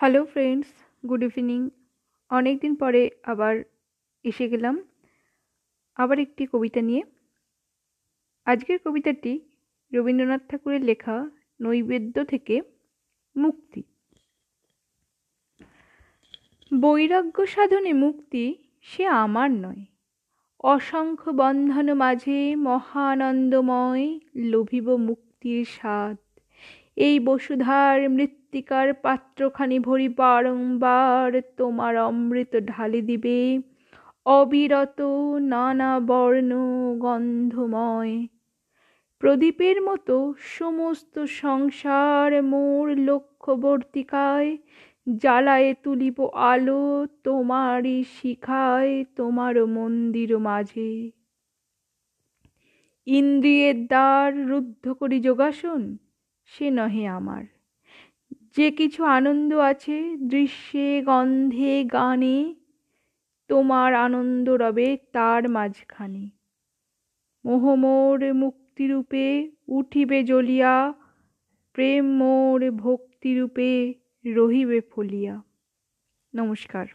Hello friends good evening অনেক দিন পরে আবার এসে গেলাম আবার একটি কবিতা নিয়ে। আজকের কবিতাটি রবীন্দ্রনাথ ঠাকুরের লেখা নৈবেদ্য থেকে মুক্তি। বৈরাগ্য সাধনে মুক্তি সে আমার নয়। অসংখ্য বন্ধন মাঝে মহানন্দময় লভিব মুক্তির স্বাদ। এই বসুধার মৃত্তিকার পাত্রখানি ভরি বারংবার তোমার অমৃত ঢালি দিবে। অবিরত নানা বর্ণ গন্ধময়। প্রদীপের মতো সমস্ত সংসার মোর লক্ষ্যবর্তিকায়, জ্বালায়ে তুলিব আলো তোমারই শিখায় তোমার মন্দির মাঝে। ইন্দ্রিয়ের দ্বার রুদ্ধ করি যোগাসন সে নহে আমার। যে কিছু আনন্দ আছে দৃশ্যে, গন্ধে, গানে, তোমার আনন্দ রবে তার মাঝখানে। মোহমোর মুক্তিরূপে উঠিবে জ্বলিয়া, প্রেম মোর ভক্তিরূপে রহিবে ফলিয়া। নমস্কার।